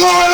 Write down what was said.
glory.